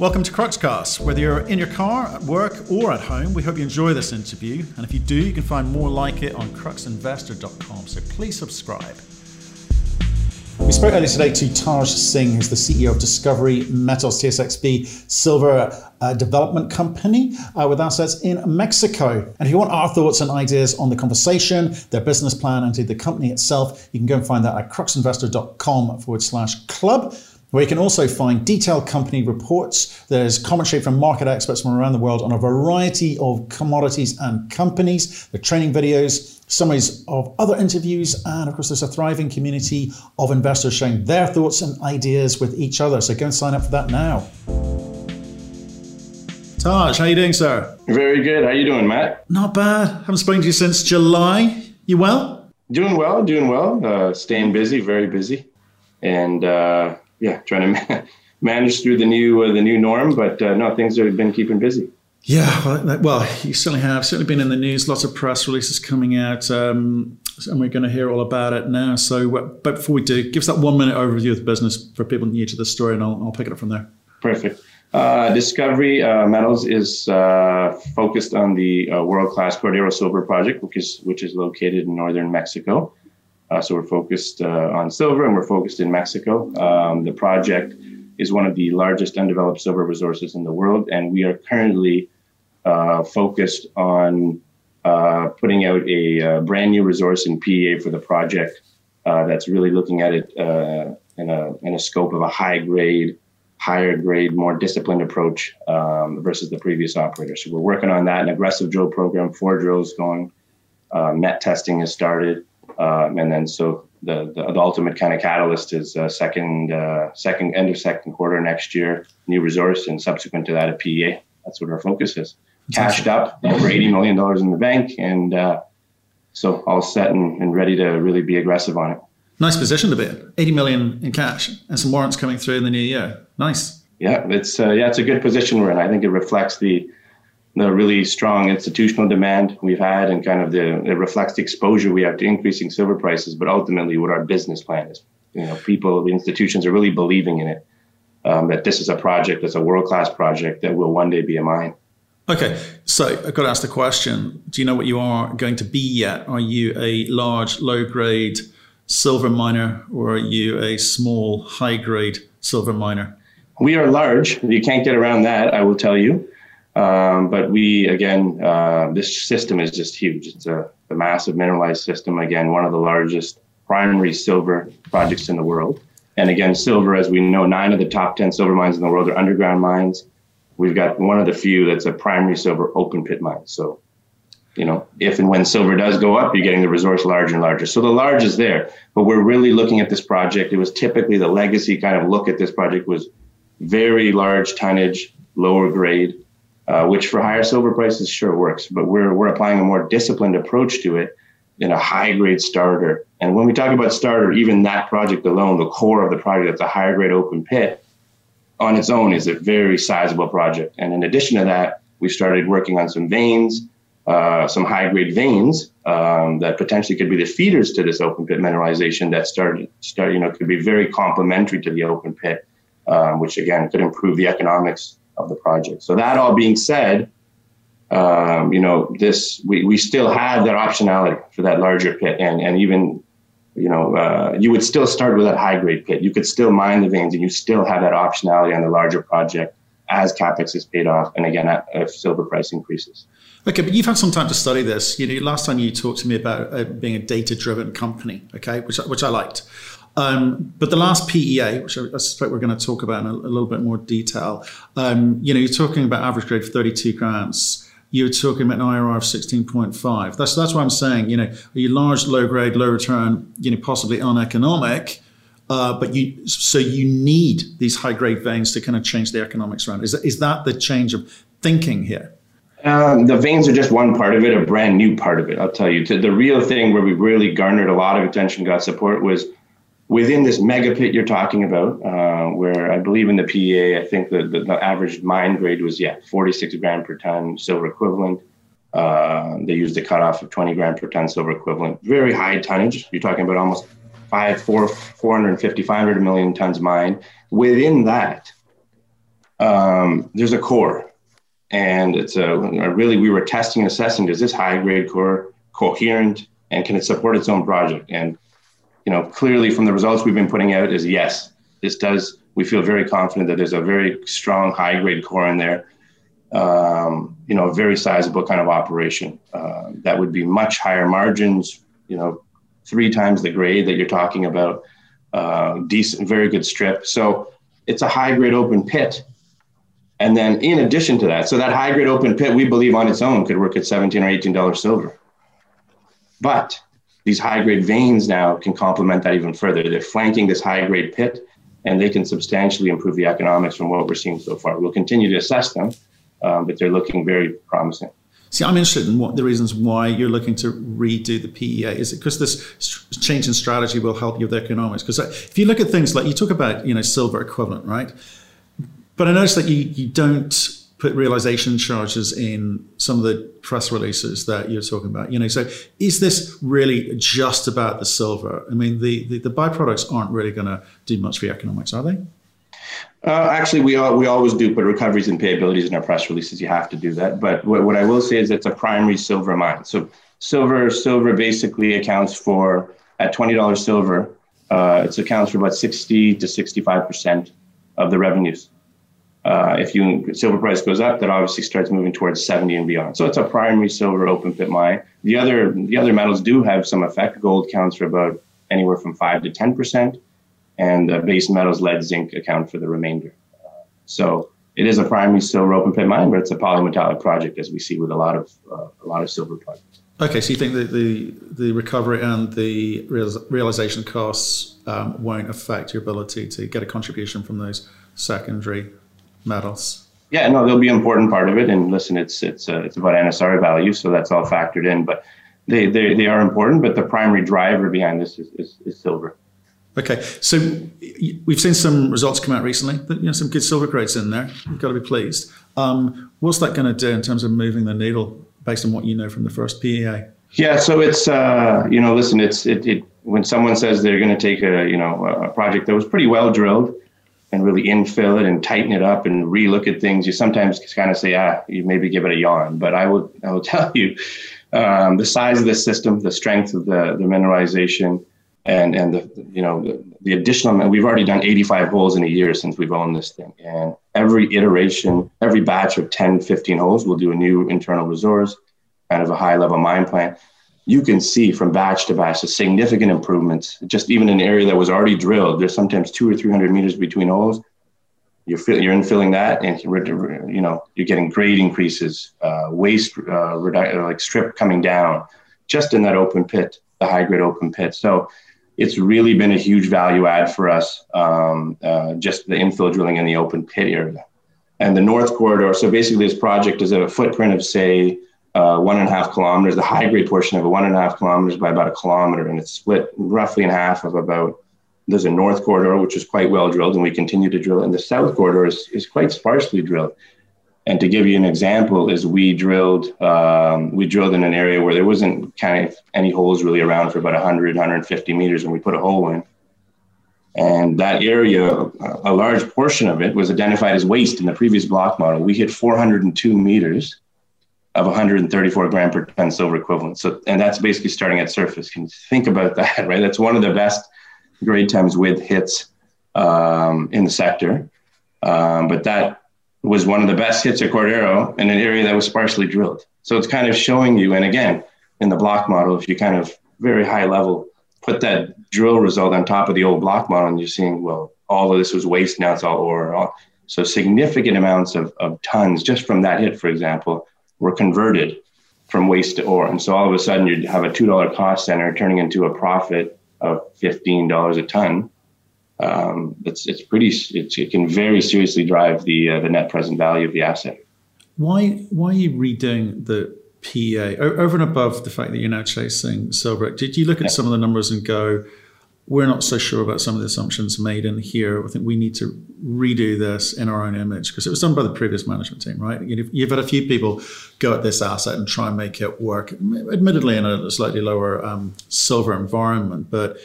Welcome to Cruxcast. Whether you're in your car, at work, or at home, we hope you enjoy this interview. And if you do, you can find more like it on cruxinvestor.com. So please subscribe. We spoke earlier today to Taj Singh, who's the CEO of Discovery Metals TSXV Silver uh, Development Company uh, with assets in Mexico. And if you want our thoughts and ideas on the conversation, their business plan, and the company itself, you can go and find that at cruxinvestor.com forward slash club where you can also find detailed company reports. There's commentary from market experts from around the world on a variety of commodities and companies, the training videos, summaries of other interviews, and of course, there's a thriving community of investors sharing their thoughts and ideas with each other. So go and sign up for that now. Taj, how are you doing, sir? Very good. How are you doing, Matt? Not bad. Haven't spoken to you since July. You well? Doing well, doing well. Uh, staying busy, very busy, and uh, yeah, trying to manage through the new uh, the new norm. But uh, no, things have been keeping busy. Yeah, well, you certainly have. Certainly been in the news. Lots of press releases coming out, um, and we're going to hear all about it now. So, but before we do, give us that one minute overview of the business for people new to the story, and I'll, I'll pick it up from there. Perfect. Uh, Discovery uh, Metals is uh, focused on the uh, world-class Cordero Silver project, which is which is located in northern Mexico. Uh, so we're focused uh, on silver and we're focused in Mexico. Um, the project is one of the largest undeveloped silver resources in the world, and we are currently uh, focused on uh, putting out a, a, uh, brand new resource in PEA for the project uh, that's really looking at it in, a, in a scope of a high grade, higher grade, more disciplined approach um, versus the previous operator. So we're working on that, an aggressive drill program, four drills going. met testing has started. Um, and then so the, the, the ultimate kind of catalyst is uh, second uh, second end of second quarter next year, new resource, and subsequent to that a PEA. That's what our focus is. Cashed up over eighty million dollars in the bank, and uh, so all set and, and ready to really be aggressive on it. Nice position to be in. Eighty million in cash and some warrants coming through in the new year. Nice. Yeah, it's uh, yeah, it's a good position we're in. I think it reflects the the really strong institutional demand we've had and kind of the it reflects the exposure we have to increasing silver prices, but ultimately what our business plan is. You know, people, the institutions are really believing in it. Um, that this is a project that's a world class project that will one day be a mine. Okay, so I've got to ask the question: Do you know what you are going to be yet? Are you a large, low grade silver miner, or are you a small, high grade silver miner? We are large. You can't get around that. I will tell you. Um, but we, again, uh, this system is just huge. It's a, a, massive mineralized system. Again, one of the largest primary silver projects in the world. And again, silver, as we know, nine of the top 10 silver mines in the world are underground mines. We've got one of the few that's a primary silver open pit mine. So, you know, if and when silver does go up, you're getting the resource larger and larger. So the large is there. But we're really looking at this project. It was typically the legacy kind of look at this project was very large tonnage, lower grade uh, which for higher silver prices sure works. But we're we're applying a more disciplined approach to it than a high grade starter. And when we talk about starter, even that project alone, the core of the project, that's a higher grade open pit, on its own is a very sizable project. And in addition to that, we started working on some veins, uh, some high grade veins um, that potentially could be the feeders to this open pit mineralization that started start you know could be very complementary to the open pit, um, which again could improve the economics of the project. So that all being said, um, you know, this we, we still have that optionality for that larger pit, and and even you know, uh, you would still start with that high grade pit. You could still mine the veins, and you still have that optionality on the larger project as capex is paid off, and again, if silver price increases. Okay, but you've had some time to study this. You know, last time you talked to me about uh, being a data driven company, okay, which which I liked. Um, but the last PEA, which I, suspect we're going to talk about in a, a little bit more detail, um, you know, you're talking about average grade for 32 grams. You're talking about an IRR of 16.5. That's that's what I'm saying. You know, are you large, low grade, low return, you know, possibly uneconomic, uh, but you so you need these high grade veins to kind of change the economics around. Is that, is that the change of thinking here? Um, the veins are just one part of it, a brand new part of it. I'll tell you. The real thing where we really garnered a lot of attention, got support was within this mega pit you're talking about, uh, where I believe in the PEA, I think the, the, the, average mine grade was, yeah, 46 gram per ton silver equivalent. Uh, they used a cutoff of 20 gram per ton silver equivalent. Very high tonnage. You're talking about almost five, four, 450, 500 million tons mined. Within that, um, there's a core, and it's a, a really we were testing and assessing is this high grade core coherent and can it support its own project? And you know, clearly from the results we've been putting out is yes, this does. We feel very confident that there's a very strong high grade core in there. Um, you know, a very sizable kind of operation uh, that would be much higher margins. You know, three times the grade that you're talking about. Uh, decent, very good strip. So it's a high grade open pit. And then in addition to that, so that high grade open pit, we believe on its own could work at 17 or $18 silver. But these high grade veins now can complement that even further. They're flanking this high grade pit and they can substantially improve the economics from what we're seeing so far. We'll continue to assess them, um, but they're looking very promising. See, I'm interested in what the reasons why you're looking to redo the PEA. Is it because this change in strategy will help you with economics? Because uh, if you look at things like you talk about, you know, silver equivalent, right? But I noticed that you, you don't put realization charges in some of the press releases that you're talking about. You know, so is this really just about the silver? I mean, the, the, the byproducts aren't really going to do much for economics, are they? Uh, actually, we all, we always do put recoveries and payabilities in our press releases. You have to do that. But what, what I will say is it's a primary silver mine. So silver silver basically accounts for at twenty dollars silver, uh, it accounts for about sixty to sixty five percent of the revenues. Uh, if you silver price goes up, that obviously starts moving towards 70 and beyond. So it's a primary silver open pit mine. The other the other metals do have some effect. Gold counts for about anywhere from five to 10 percent, and uh, base metals, lead, zinc, account for the remainder. So it is a primary silver open pit mine, but it's a polymetallic project, as we see with a lot of uh, a lot of silver projects. Okay, so you think that the the recovery and the realization costs um, won't affect your ability to get a contribution from those secondary metals. Yeah, no, they'll be an important part of it. And listen, it's it's uh, it's about NSR value, so that's all factored in. But they they, they are important, but the primary driver behind this is, is, is silver. Okay, so we've seen some results come out recently. But, you know, some good silver grades in there. You've got to be pleased. Um, what's that going to do in terms of moving the needle based on what you know from the first PEA? Yeah, so it's uh, you know, listen, it's it, it when someone says they're going to take a you know a project that was pretty well drilled and really infill it and tighten it up and relook at things, you sometimes kind of say, ah, you maybe give it a yawn. But I will, I will tell you, um, the size of the system, the strength of the the mineralization, and and the you know the, the additional. We've already done 85 holes in a year since we've owned this thing, and every iteration, every batch of 10, 15 holes, we'll do a new internal resource, kind of a high level mine plan you can see from batch to batch the significant improvements. Just even an area that was already drilled, there's sometimes two or three hundred meters between holes. You're fill, you're infilling that, and you know you're getting grade increases, uh, waste uh, like strip coming down, just in that open pit, the high grade open pit. So it's really been a huge value add for us, um, uh, just the infill drilling in the open pit area, and the north corridor. So basically, this project is a footprint of say uh, one and a half kilometers, the high grade portion of it, one and a half kilometers by about a kilometer, and it's split roughly in half of about. There's a north corridor which is quite well drilled, and we continue to drill, and the south corridor is, is quite sparsely drilled. And to give you an example, is we drilled um, we drilled in an area where there wasn't kind of any holes really around for about 100, 150 meters, and we put a hole in. And that area, a large portion of it was identified as waste in the previous block model. We hit 402 meters of 134 gram per ton silver equivalent. So, and that's basically starting at surface. Can you think about that, right? That's one of the best grade times width hits um, in the sector. Um, but that was one of the best hits at Cordero in an area that was sparsely drilled. So it's kind of showing you, and again, in the block model, if you kind of very high level put that drill result on top of the old block model, and you're seeing, well, all of this was waste, now it's all ore. So significant amounts of, of tons just from that hit, for example, were converted from waste to ore. And so all of a sudden you'd have a $2 cost center turning into a profit of $15 a ton. Um, it's, it's pretty, it's, it can very seriously drive the, uh, the net present value of the asset. Why, why are you redoing the PEA over and above the fact that you're now chasing silver? Did you look at yeah. some of the numbers and go, we're not so sure about some of the assumptions made in here. I think we need to redo this in our own image because it was done by the previous management team, right? You've had a few people go at this asset and try and make it work, admittedly in a slightly lower um, silver environment, but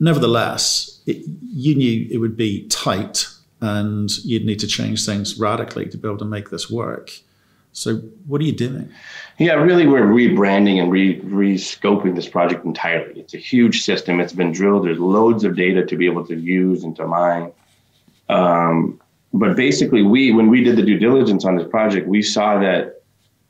nevertheless, it, you knew it would be tight and you'd need to change things radically to be able to make this work. So, what are you doing? Yeah, really, we're rebranding and re rescoping this project entirely. It's a huge system. It's been drilled. There's loads of data to be able to use and to mine. Um, but basically, we when we did the due diligence on this project, we saw that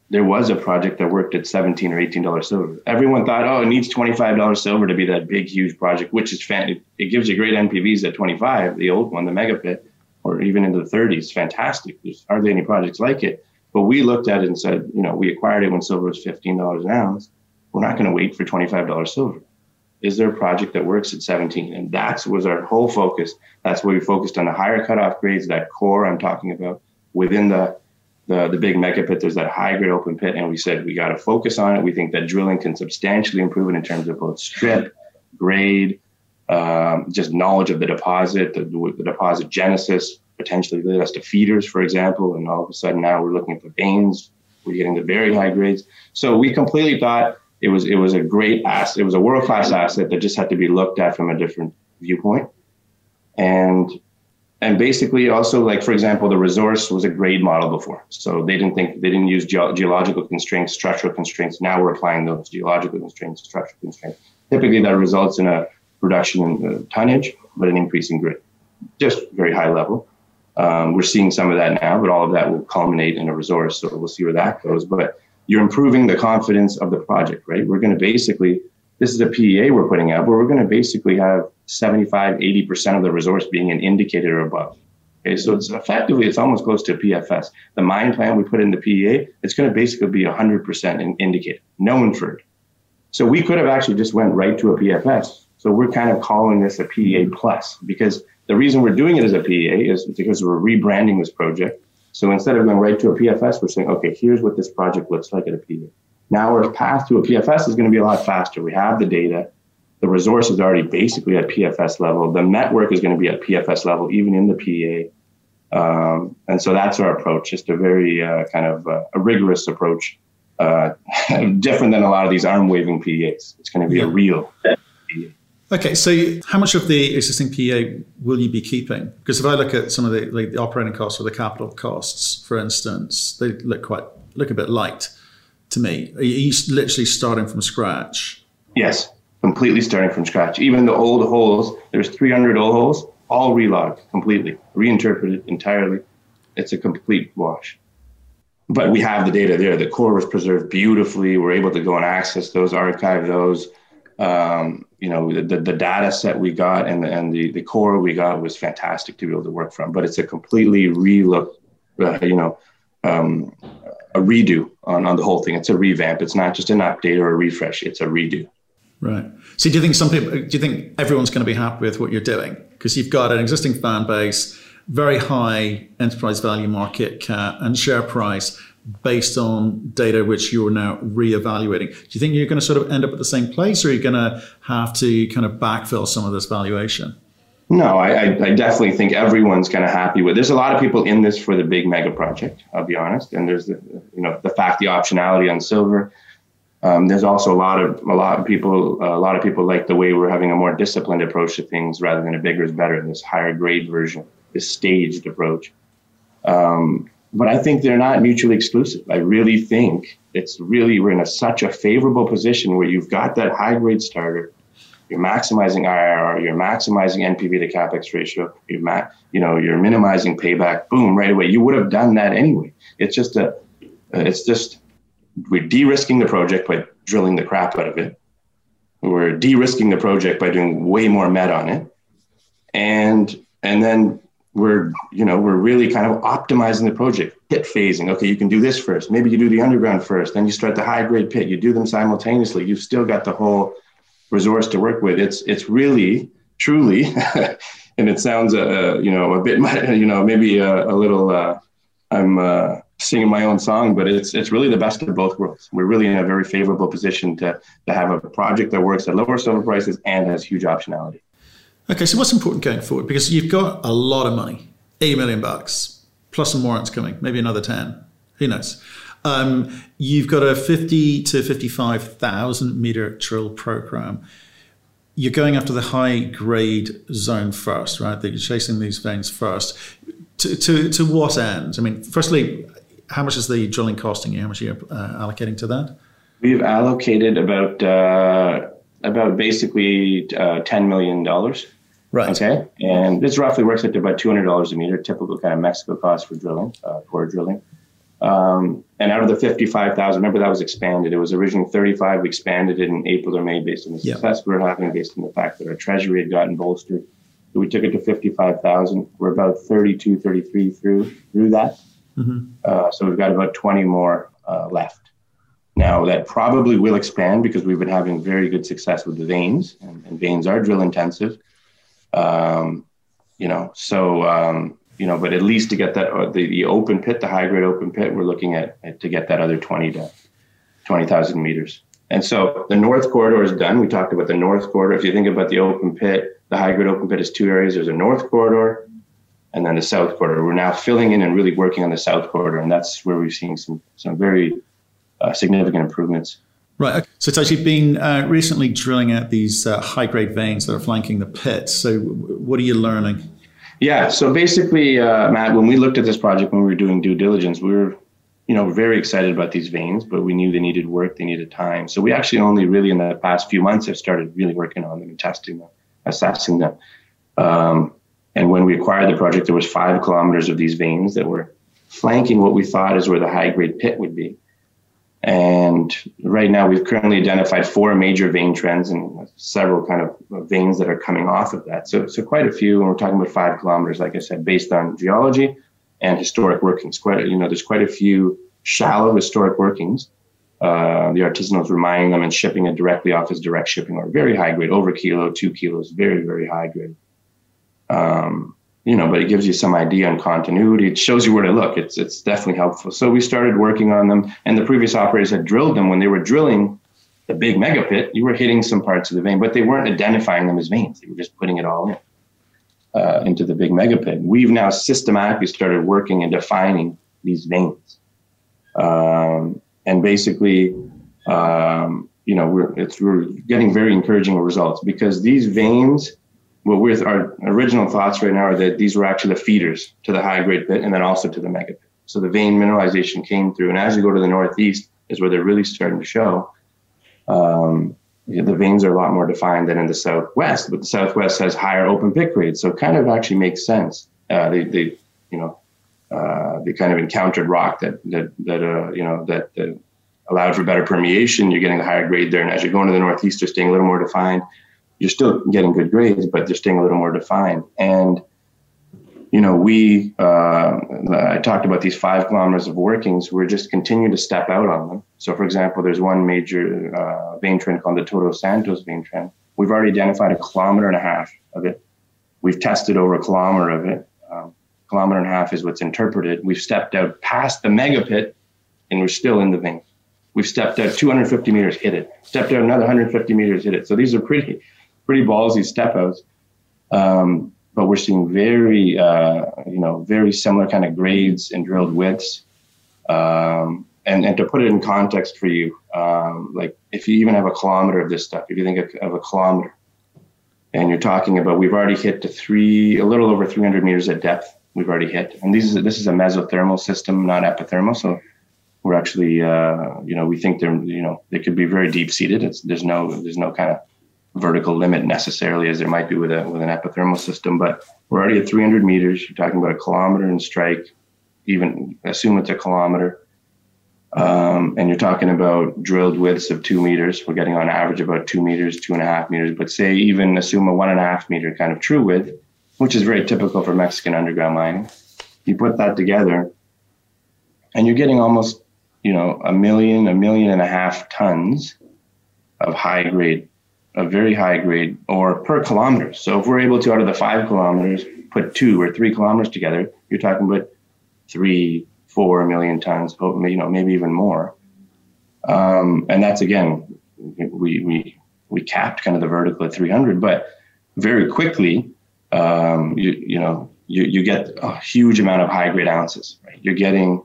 there was a project that worked at 17 or 18 dollars silver. Everyone thought, oh, it needs 25 dollars silver to be that big, huge project, which is fan- it gives you great NPVs at 25, the old one, the mega pit, or even into the 30s. Fantastic. There's hardly any projects like it. But we looked at it and said, you know, we acquired it when silver was $15 an ounce. We're not going to wait for $25 silver. Is there a project that works at 17? And that was our whole focus. That's where we focused on the higher cutoff grades, that core I'm talking about within the the, the big mega pit, there's that high grade open pit, and we said we got to focus on it. We think that drilling can substantially improve it in terms of both strip, grade, um, just knowledge of the deposit, the, the deposit genesis, potentially lead us to feeders, for example. And all of a sudden now we're looking at the veins. We're getting the very high grades. So we completely thought it was it was a great asset. It was a world class asset that just had to be looked at from a different viewpoint. And and basically also like for example the resource was a grade model before so they didn't think they didn't use ge- geological constraints structural constraints now we're applying those geological constraints structural constraints typically that results in a reduction in uh, tonnage but an increase in grade just very high level um, we're seeing some of that now, but all of that will culminate in a resource. So we'll see where that goes. But you're improving the confidence of the project, right? We're going to basically, this is a PEA we're putting out, but we're going to basically have 75, 80% of the resource being an indicator or above. Okay, so it's effectively, it's almost close to PFS. The mine plan we put in the PEA, it's going to basically be 100% in indicated, no inferred. So we could have actually just went right to a PFS. So we're kind of calling this a PEA plus because the reason we're doing it as a PEA is because we're rebranding this project. So instead of going right to a PFS, we're saying, okay, here's what this project looks like at a PEA. Now our path to a PFS is going to be a lot faster. We have the data. The resource is already basically at PFS level. The network is going to be at PFS level, even in the PEA. Um, and so that's our approach, just a very uh, kind of uh, a rigorous approach, uh, different than a lot of these arm waving PEAs. It's going to be yeah. a real PEA. Okay, so how much of the existing PEA will you be keeping? Because if I look at some of the like the operating costs or the capital costs, for instance, they look quite look a bit light to me. Are you literally starting from scratch? Yes, completely starting from scratch. Even the old holes, there's 300 old holes, all relogged completely, reinterpreted entirely. It's a complete wash. But we have the data there. The core was preserved beautifully. We're able to go and access those, archive those um, you know the, the data set we got and and the, the core we got was fantastic to be able to work from but it's a completely relook uh, you know um, a redo on, on the whole thing. It's a revamp. It's not just an update or a refresh. It's a redo. Right. So do you think some people do you think everyone's going to be happy with what you're doing? Because you've got an existing fan base very high enterprise value market cap and share price based on data which you're now re-evaluating. Do you think you're going to sort of end up at the same place, or are you going to have to kind of backfill some of this valuation? No, I, I definitely think everyone's kind of happy with. There's a lot of people in this for the big mega project. I'll be honest, and there's the you know the fact the optionality on silver. Um, there's also a lot of a lot of people a lot of people like the way we're having a more disciplined approach to things rather than a bigger is better. This higher grade version, this staged approach. Um, but I think they're not mutually exclusive. I really think it's really we're in a, such a favorable position where you've got that high grade starter, you're maximizing IRR, you're maximizing NPV to capex ratio, you're ma- you know you're minimizing payback. Boom, right away. You would have done that anyway. It's just a, it's just we're de-risking the project by drilling the crap out of it. We're de-risking the project by doing way more met on it, and and then we're you know we're really kind of optimizing the project pit phasing. Okay you can do this first. Maybe you do the underground first. Then you start the high grade pit. You do them simultaneously. You've still got the whole resource to work with. It's it's really truly and it sounds uh, you know a bit you know maybe a, a little uh, i'm uh, singing my own song but it's it's really the best of both worlds. We're really in a very favorable position to to have a project that works at lower silver prices and has huge optionality Okay, so what's important going forward? Because you've got a lot of money, 80 million bucks, plus some warrants coming, maybe another 10. Who knows? Um, you've got a 50 to 55,000 meter drill program. you're going after the high grade zone first, right? That you're chasing these veins first. To, to, to what end? I mean, firstly, how much is the drilling costing you? How much are you uh, allocating to that? We've allocated about uh, about basically uh, ten million dollars. Right. Okay. And this roughly works out to about two hundred dollars a meter, typical kind of Mexico cost for drilling, uh, core drilling. Um, and out of the fifty-five thousand, remember that was expanded. It was originally thirty-five. We expanded it in April or May based on the success we were having, based on the fact that our treasury had gotten bolstered. So we took it to fifty-five thousand. We're about 32, 33 through through that. Mm-hmm. Uh, so we've got about twenty more uh, left. Now, that probably will expand because we've been having very good success with the veins, and, and veins are drill intensive. Um, you know, so, um, you know, but at least to get that, uh, the, the open pit, the high grade open pit, we're looking at, at to get that other 20 to 20,000 meters. And so the north corridor is done. We talked about the north corridor. If you think about the open pit, the high grade open pit is two areas. There's a north corridor and then the south corridor. We're now filling in and really working on the south corridor. And that's where we've seen some, some very uh, significant improvements. Right. So it's actually been uh, recently drilling out these uh, high grade veins that are flanking the pit. So what are you learning? Yeah. So basically, uh, Matt, when we looked at this project, when we were doing due diligence, we were, you know, very excited about these veins, but we knew they needed work, they needed time. So we actually only really in the past few months have started really working on them and testing them, assessing them. Um, and when we acquired the project, there was five kilometers of these veins that were flanking what we thought is where the high grade pit would be. And right now, we've currently identified four major vein trends and several kind of veins that are coming off of that. So, so quite a few. And we're talking about five kilometers, like I said, based on geology and historic workings. Quite, you know, there's quite a few shallow historic workings. Uh, the artisanals were mining them and shipping it directly off as direct shipping or very high grade, over kilo, two kilos, very, very high grade. Um, you know, but it gives you some idea on continuity. It shows you where to look. It's it's definitely helpful. So we started working on them, and the previous operators had drilled them when they were drilling the big mega pit. You were hitting some parts of the vein, but they weren't identifying them as veins. They were just putting it all in uh, into the big mega pit. We've now systematically started working and defining these veins, um, and basically. Um, you know, we're, we're getting very encouraging results because these veins what with our original thoughts right now are that these were actually the feeders to the high grade pit and then also to the mega pit. So the vein mineralization came through, and as you go to the northeast, is where they're really starting to show. Um, the veins are a lot more defined than in the southwest, but the southwest has higher open pit grades, so it kind of actually makes sense. Uh, they, they, you know, uh, they kind of encountered rock that that that uh, you know that, that allowed for better permeation. You're getting a higher grade there, and as you're going to the northeast, you're staying a little more defined you're still getting good grades, but they're staying a little more defined. And you know, we uh, I talked about these five kilometers of workings. We're just continuing to step out on them. So, for example, there's one major uh, vein trend called the Todos Santos vein trend. We've already identified a kilometer and a half of it. We've tested over a kilometer of it. Um, kilometer and a half is what's interpreted. We've stepped out past the mega pit, and we're still in the vein. We've stepped out 250 meters, hit it. Stepped out another 150 meters, hit it. So these are pretty pretty ballsy step. Um, but we're seeing very, uh, you know, very similar kind of grades and drilled widths. Um, and, and to put it in context for you, um, like if you even have a kilometer of this stuff, if you think of, of, a kilometer, and you're talking about, we've already hit to three, a little over 300 meters at depth. We've already hit, and this is this is a mesothermal system, not epithermal. So we're actually, uh, you know, we think they're, you know, they could be very deep seated. It's there's no there's no kind of vertical limit necessarily as there might be with a with an epithermal system. But we're already at 300 meters. You're talking about a kilometer in strike, even assume it's a kilometer. Um, and you're talking about drilled widths of two meters. We're getting on average about two meters, two and a half meters. But say even assume a one and a half meter kind of true width, which is very typical for Mexican underground mining. You put that together, and you're getting almost, you know, a million, a million and a half tons of high grade a very high grade or per kilometer. So if we're able to, out of the five kilometers, put two or three kilometers together, you're talking about three, four million tons, you know, maybe even more. Um, and that's again, we, we, we capped kind of the vertical at 300, but very quickly, um, you, you know, you, you get a huge amount of high grade ounces, right? You're getting,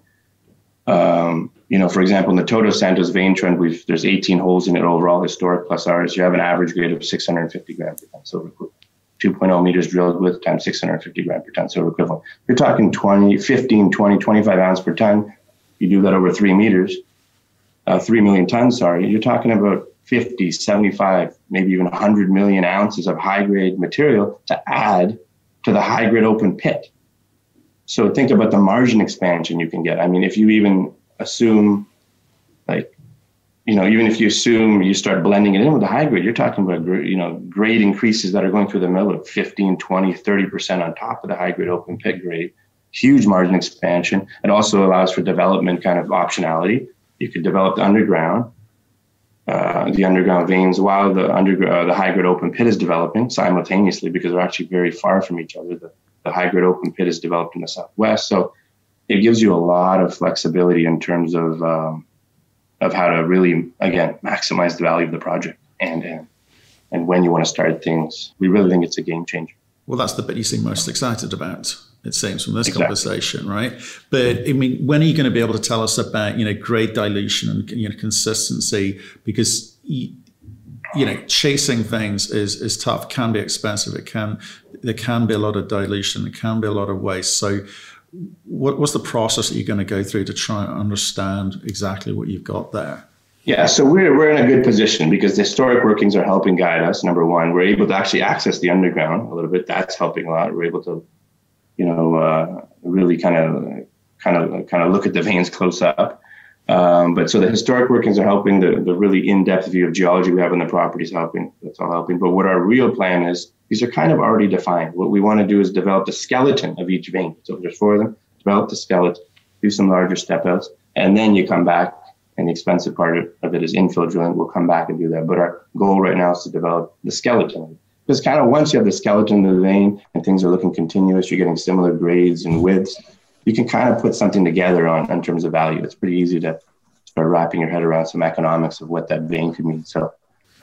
um, you know, for example, in the Todos Santos vein trend, we've there's 18 holes in it overall, historic plus ours. You have an average grade of 650 grams per ton silver equivalent. 2.0 meters drilled width times 650 grams per ton silver equivalent. You're talking 20, 15, 20, 25 ounces per ton. You do that over three meters, uh, 3 million tons, sorry. You're talking about 50, 75, maybe even 100 million ounces of high grade material to add to the high grade open pit. So think about the margin expansion you can get. I mean, if you even assume like you know even if you assume you start blending it in with the high grade you're talking about you know grade increases that are going through the mill of 15 20 30% on top of the high grade open pit grade. Huge margin expansion. It also allows for development kind of optionality. You could develop the underground uh, the underground veins while the underground uh, the high grade open pit is developing simultaneously because they're actually very far from each other. The, the high grade open pit is developed in the southwest. So it gives you a lot of flexibility in terms of um, of how to really again maximize the value of the project and and, and when you want to start things. We really think it's a game changer. Well, that's the bit you seem most excited about. It seems from this exactly. conversation, right? But I mean, when are you going to be able to tell us about you know grade dilution and you know consistency? Because you, you know chasing things is is tough, can be expensive. It can there can be a lot of dilution. It can be a lot of waste. So what, what's the process that you're going to go through to try and understand exactly what you've got there? Yeah, so we're, we're in a good position because the historic workings are helping guide us. Number one, we're able to actually access the underground a little bit. That's helping a lot. We're able to, you know, uh, really kind of kind of kind of look at the veins close up. Um, but so the historic workings are helping. The, the really in-depth view of geology we have in the property is helping. That's all helping. But what our real plan is, these are kind of already defined. What we want to do is develop the skeleton of each vein. So there's four of them. Develop the skeleton, do some larger step outs, and then you come back. And the expensive part of it is infill drilling. We'll come back and do that. But our goal right now is to develop the skeleton. Because kind of once you have the skeleton of the vein and things are looking continuous, you're getting similar grades and widths you can kind of put something together on in terms of value. It's pretty easy to start wrapping your head around some economics of what that vein could mean. So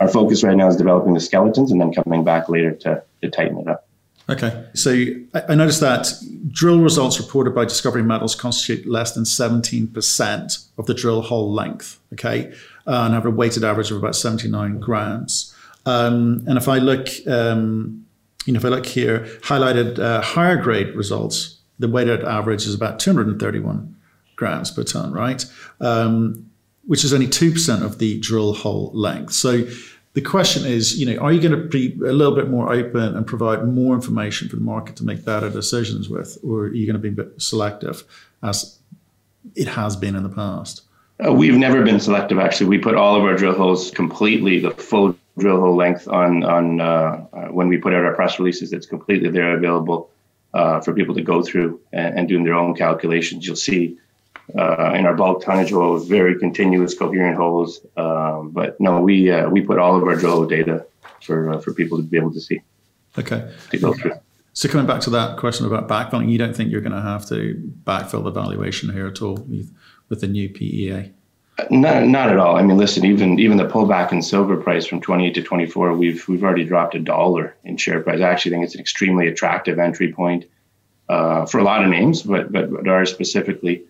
our focus right now is developing the skeletons and then coming back later to, to tighten it up. Okay, so I noticed that drill results reported by Discovery Metals constitute less than 17% of the drill hole length, okay, uh, and have a weighted average of about 79 grams. Um, and if I look, um, you know, if I look here, highlighted uh, higher grade results the weighted average is about 231 grams per ton, right? Um, which is only 2% of the drill hole length. So the question is, you know, are you going to be a little bit more open and provide more information for the market to make better decisions with, or are you going to be a bit selective as it has been in the past? Uh, we've never been selective. Actually, we put all of our drill holes completely the full drill hole length on on uh, uh, when we put out our press releases. It's completely there available uh, for people to go through and, and, doing their own calculations. You'll see uh, in our bulk tonnage holes, very continuous, coherent holes. Um, but no, we uh, we put all of our drill data for uh, for people to be able to see. Okay. To. So coming back to that question about backfilling, you don't think you're going to have to backfill the valuation here at all with, with the new PEA? Not, not at all. I mean, listen, even even the pullback in silver price from 28 to 24, we've we've already dropped a dollar in share price. I actually think it's an extremely attractive entry point uh, for a lot of names, but but, but ours specifically,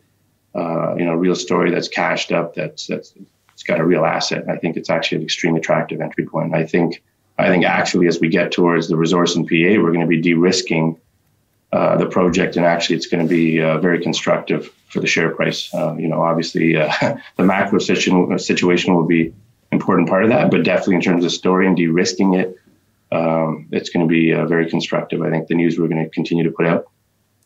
uh, you know, real story that's cashed up, that's that's it's got a real asset. I think it's actually an extremely attractive entry point. I think I think actually as we get towards the resource in PA, we're going to be de-risking uh, the project, and actually it's going to be uh, very constructive for the share price. Uh, you know, obviously uh, the macro situation situation will be an important part of that, but definitely in terms of story and de-risking it, um, it's going to be uh, very constructive. I think the news we're going to continue to put out.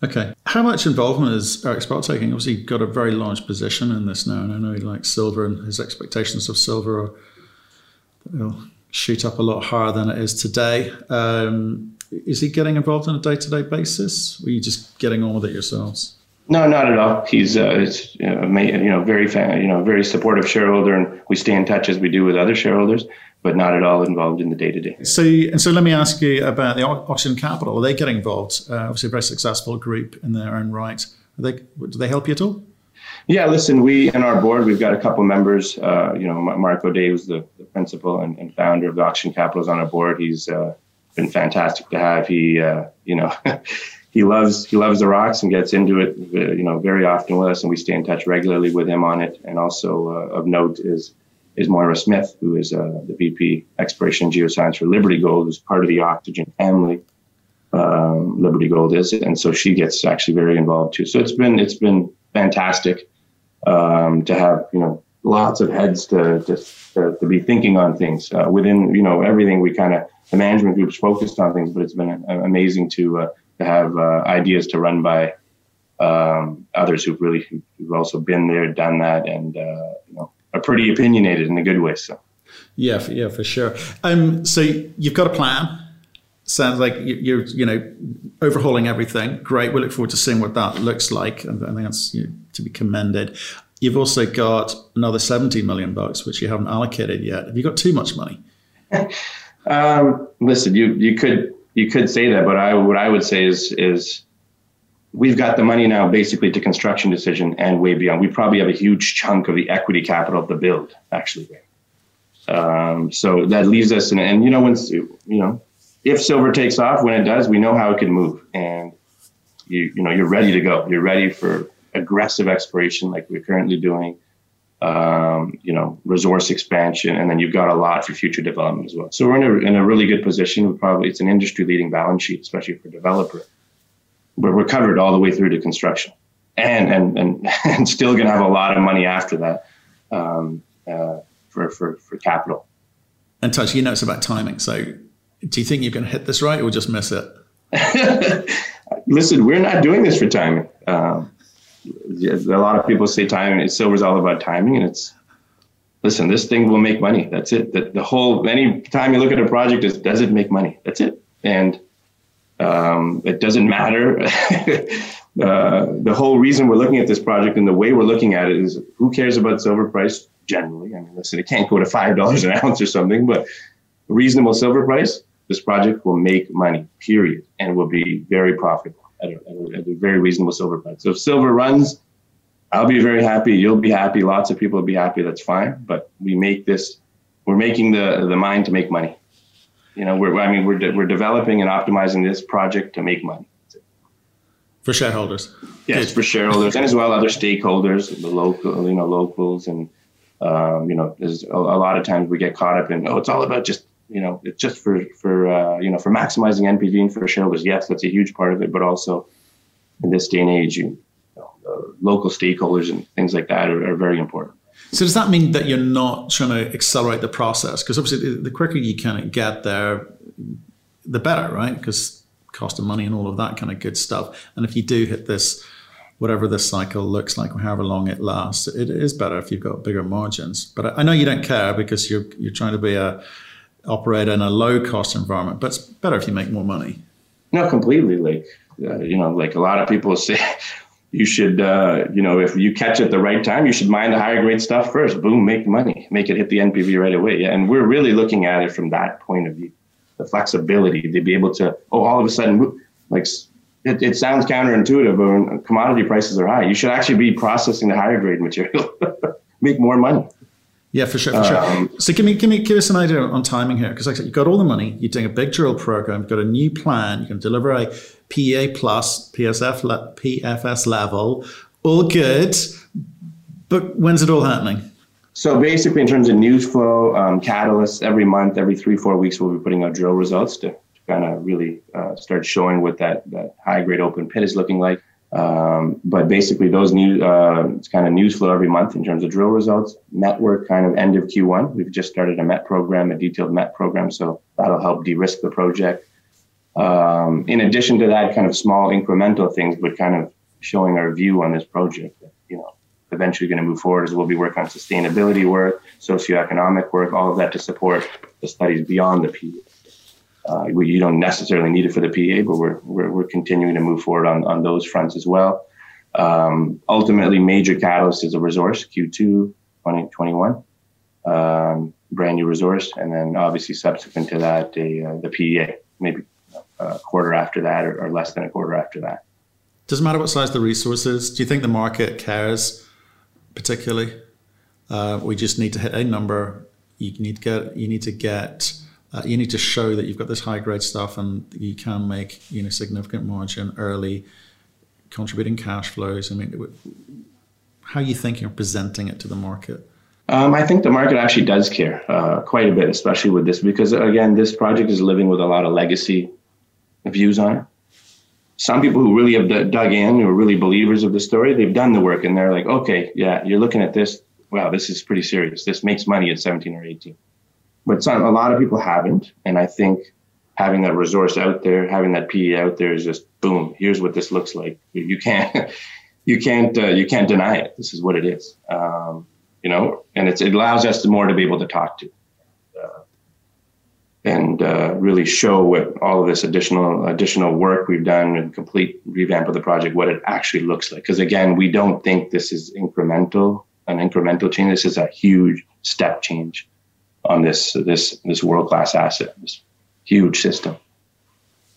Okay. How much involvement is Eric Sprott taking? Obviously, he's got a very large position in this now, and I know he likes silver, and his expectations of silver are, will shoot up a lot higher than it is today. Um, is he getting involved on a day to day basis, or are you just getting on with it yourselves? No, not at all. He's uh, you know very you know very supportive shareholder, and we stay in touch as we do with other shareholders, but not at all involved in the day to day. So, and so let me ask you about the Oxygen Capital. Are they getting involved? Uh, obviously, a very successful group in their own right. Are they do they help you at all? Yeah, listen, we in our board we've got a couple members. Uh, you know, Mark O'Dea, who's the, the principal and, and, founder of the Oxygen Capital, is on our board. He's uh, been fantastic to have. He, uh, you know. he loves he loves the rocks and gets into it, uh, you know, very often with us, and we stay in touch regularly with him on it. And also uh, of note is is Moira Smith, who is uh, the VP Exploration Geoscience for Liberty Gold, who's part of the Oxygen family. Um, Liberty Gold is, and so she gets actually very involved too. So it's been it's been fantastic um, to have you know lots of heads to to, to, to be thinking on things uh, within you know everything we kind of the management group's focused on things, but it's been amazing to uh, to have uh, ideas to run by um, others who've really who've also been there, done that, and uh, you know are pretty opinionated in a good way. So, yeah, for, yeah, for sure. Um, so you've got a plan. Sounds like you're, you know, overhauling everything. Great. We look forward to seeing what that looks like, and I think that's you know, to be commended. You've also got another 17 million bucks, which you haven't allocated yet. Have you got too much money? um, listen, you you could you could say that, but I what I would say is is we've got the money now basically to construction decision and way beyond. We probably have a huge chunk of the equity capital of the build actually. Um, so that leaves us in, and you know, when, you know, if silver takes off, when it does, we know how it can move and you, you know, you're ready to go. You're ready for aggressive exploration like we're currently doing, um, you know, resource expansion, and then you've got a lot for future development as well. So we're in a, in a really good position. We probably, it's an industry leading balance sheet, especially for developer we're, we're covered all the way through to construction and and and, and still going to have a lot of money after that um, uh, for, for for capital. And Taj, you know, it's about timing. So, do you think you're going to hit this right, or just miss it? Listen, we're not doing this for timing. Um, a lot of people say timing. Silver's all about timing, and it's listen. This thing will make money. That's it. The, the whole any time you look at a project, is does it make money? That's it. And um, it doesn't matter. uh, the whole reason we're looking at this project and the way we're looking at it is who cares about silver price generally? I mean, listen, it can't go to five dollars an ounce or something, but reasonable silver price, this project will make money. Period, and will be very profitable at a, at a, at a very reasonable silver price. So if silver runs, I'll be very happy. You'll be happy. Lots of people will be happy. That's fine. But we make this. We're making the the mine to make money you know, we're, I mean, we're, de- we're developing and optimizing this project to make money. For shareholders. Yes, Good. for shareholders and as well other stakeholders, the local, you know, locals and, um, you know, there's a, a, lot of times we get caught up in, oh, it's all about just, you know, it's just for, for, uh, you know, for maximizing NPV and for shareholders. Yes, that's a huge part of it, but also in this day and age, you, you know, uh, local stakeholders and things like that are, are very important. So does that mean that you're not trying to accelerate the process? Because obviously, the quicker you kind of get there, the better, right? Because cost of money and all of that kind of good stuff. And if you do hit this, whatever this cycle looks like, however long it lasts, it is better if you've got bigger margins. But I know you don't care because you're you're trying to be a operator in a low cost environment. But it's better if you make more money. No, completely. Like uh, you know, like a lot of people say you should, uh, you know, if you catch it the right time, you should mine the higher grade stuff first. Boom, make money, make it hit the NPV right away. Yeah, and we're really looking at it from that point of view, the flexibility to be able to, oh, all of a sudden, like it, it sounds counterintuitive, but when commodity prices are high, you should actually be processing the higher grade material, make more money. Yeah, for sure, for sure. Um, so give me, give me, give us an idea on timing here, because like I said, you've got all the money, you're doing a big drill program, you've got a new plan, you can deliver a PEA plus, PSF, le- PFS level, all good. But when's it all happening? So basically, in terms of news flow, um, catalysts, every month, every three, four weeks, we'll be putting out drill results to, to kind of really uh, start showing what that, that high grade open pit is looking like. Um, but basically, those new uh, it's kind of news flow every month in terms of drill results. Met work kind of end of Q1. We've just started a Met program, a detailed Met program, so that'll help de-risk the project. Um, in addition to that, kind of small incremental things, but kind of showing our view on this project. You know, eventually going to move forward as we'll be working on sustainability work, socioeconomic work, all of that to support the studies beyond the PEA. Uh, we, you don't necessarily need it for the PA, but we're, we're, we're continuing to move forward on, on those fronts as well. Um, ultimately, major catalyst is a resource, Q2 2021, um, brand new resource. And then obviously subsequent to that, a, uh, the PEA, maybe a quarter after that or, or less than a quarter after that. Doesn't matter what size the resource is. Do you think the market cares particularly? Uh, we just need to hit a number. You need to get you need to get Uh, you need to show that you've got this high grade stuff and you can make you know significant margin early, contributing cash flows. I mean, how are you thinking of presenting it to the market? Um, I think the market actually does care uh, quite a bit, especially with this, because again, this project is living with a lot of legacy views on it. Some people who really have dug in, who are really believers of the story, they've done the work and they're like, okay, yeah, you're looking at this. Wow, this is pretty serious. This makes money at 17 or 18. But some, a lot of people haven't. And I think having that resource out there, having that PE out there is just boom, here's what this looks like. You can't, you can't, uh, you can't deny it. This is what it is. Um, you know, and it allows us to more to be able to talk to and uh, really show what all of this additional additional work we've done and complete revamp of the project, what it actually looks like. Because again, we don't think this is incremental, an incremental change. This is a huge step change on this this this world class asset, this huge system.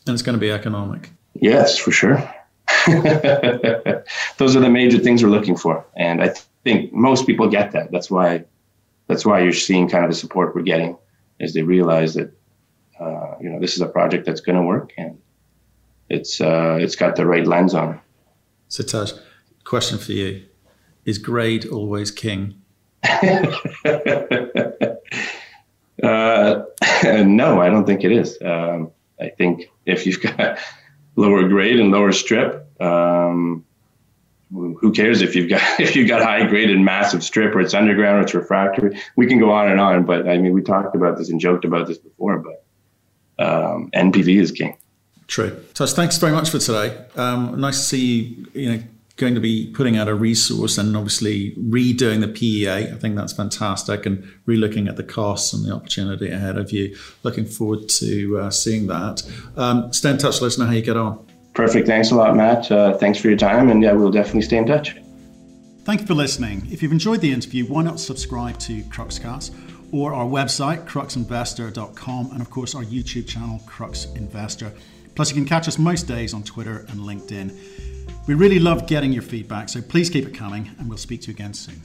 And it's going to be economic. Yes, for sure. Those are the major things we're looking for, and I think most people get that. That's why that's why you're seeing kind of the support we're getting as they realize that uh, you know this is a project that's going to work and it's uh, it's got the right lens on it. So Taj, question for you: Is grade always king? uh, no, I don't think it is. Um, I think if you've got lower grade and lower strip, um, who cares if you've got if you've got high graded massive strip or it's underground or it's refractory we can go on and on. But i mean we talked about this and joked about this before but um, npv is king. True. So thanks very much for today. Um, nice to see you you know going to be putting out a resource and obviously redoing the PEA i think that's fantastic and relooking at the costs and the opportunity ahead of you. Looking forward to uh, seeing that. Um, stay in touch. Let us know how you get on Perfect. Thanks a lot, Matt. Uh, thanks for your time, and yeah, we'll definitely stay in touch. Thank you for listening. If you've enjoyed the interview, why not subscribe to Cruxcast or our website, cruxinvestor.com, and of course our YouTube channel, Crux Investor. Plus, you can catch us most days on Twitter and LinkedIn. We really love getting your feedback, so please keep it coming, and we'll speak to you again soon.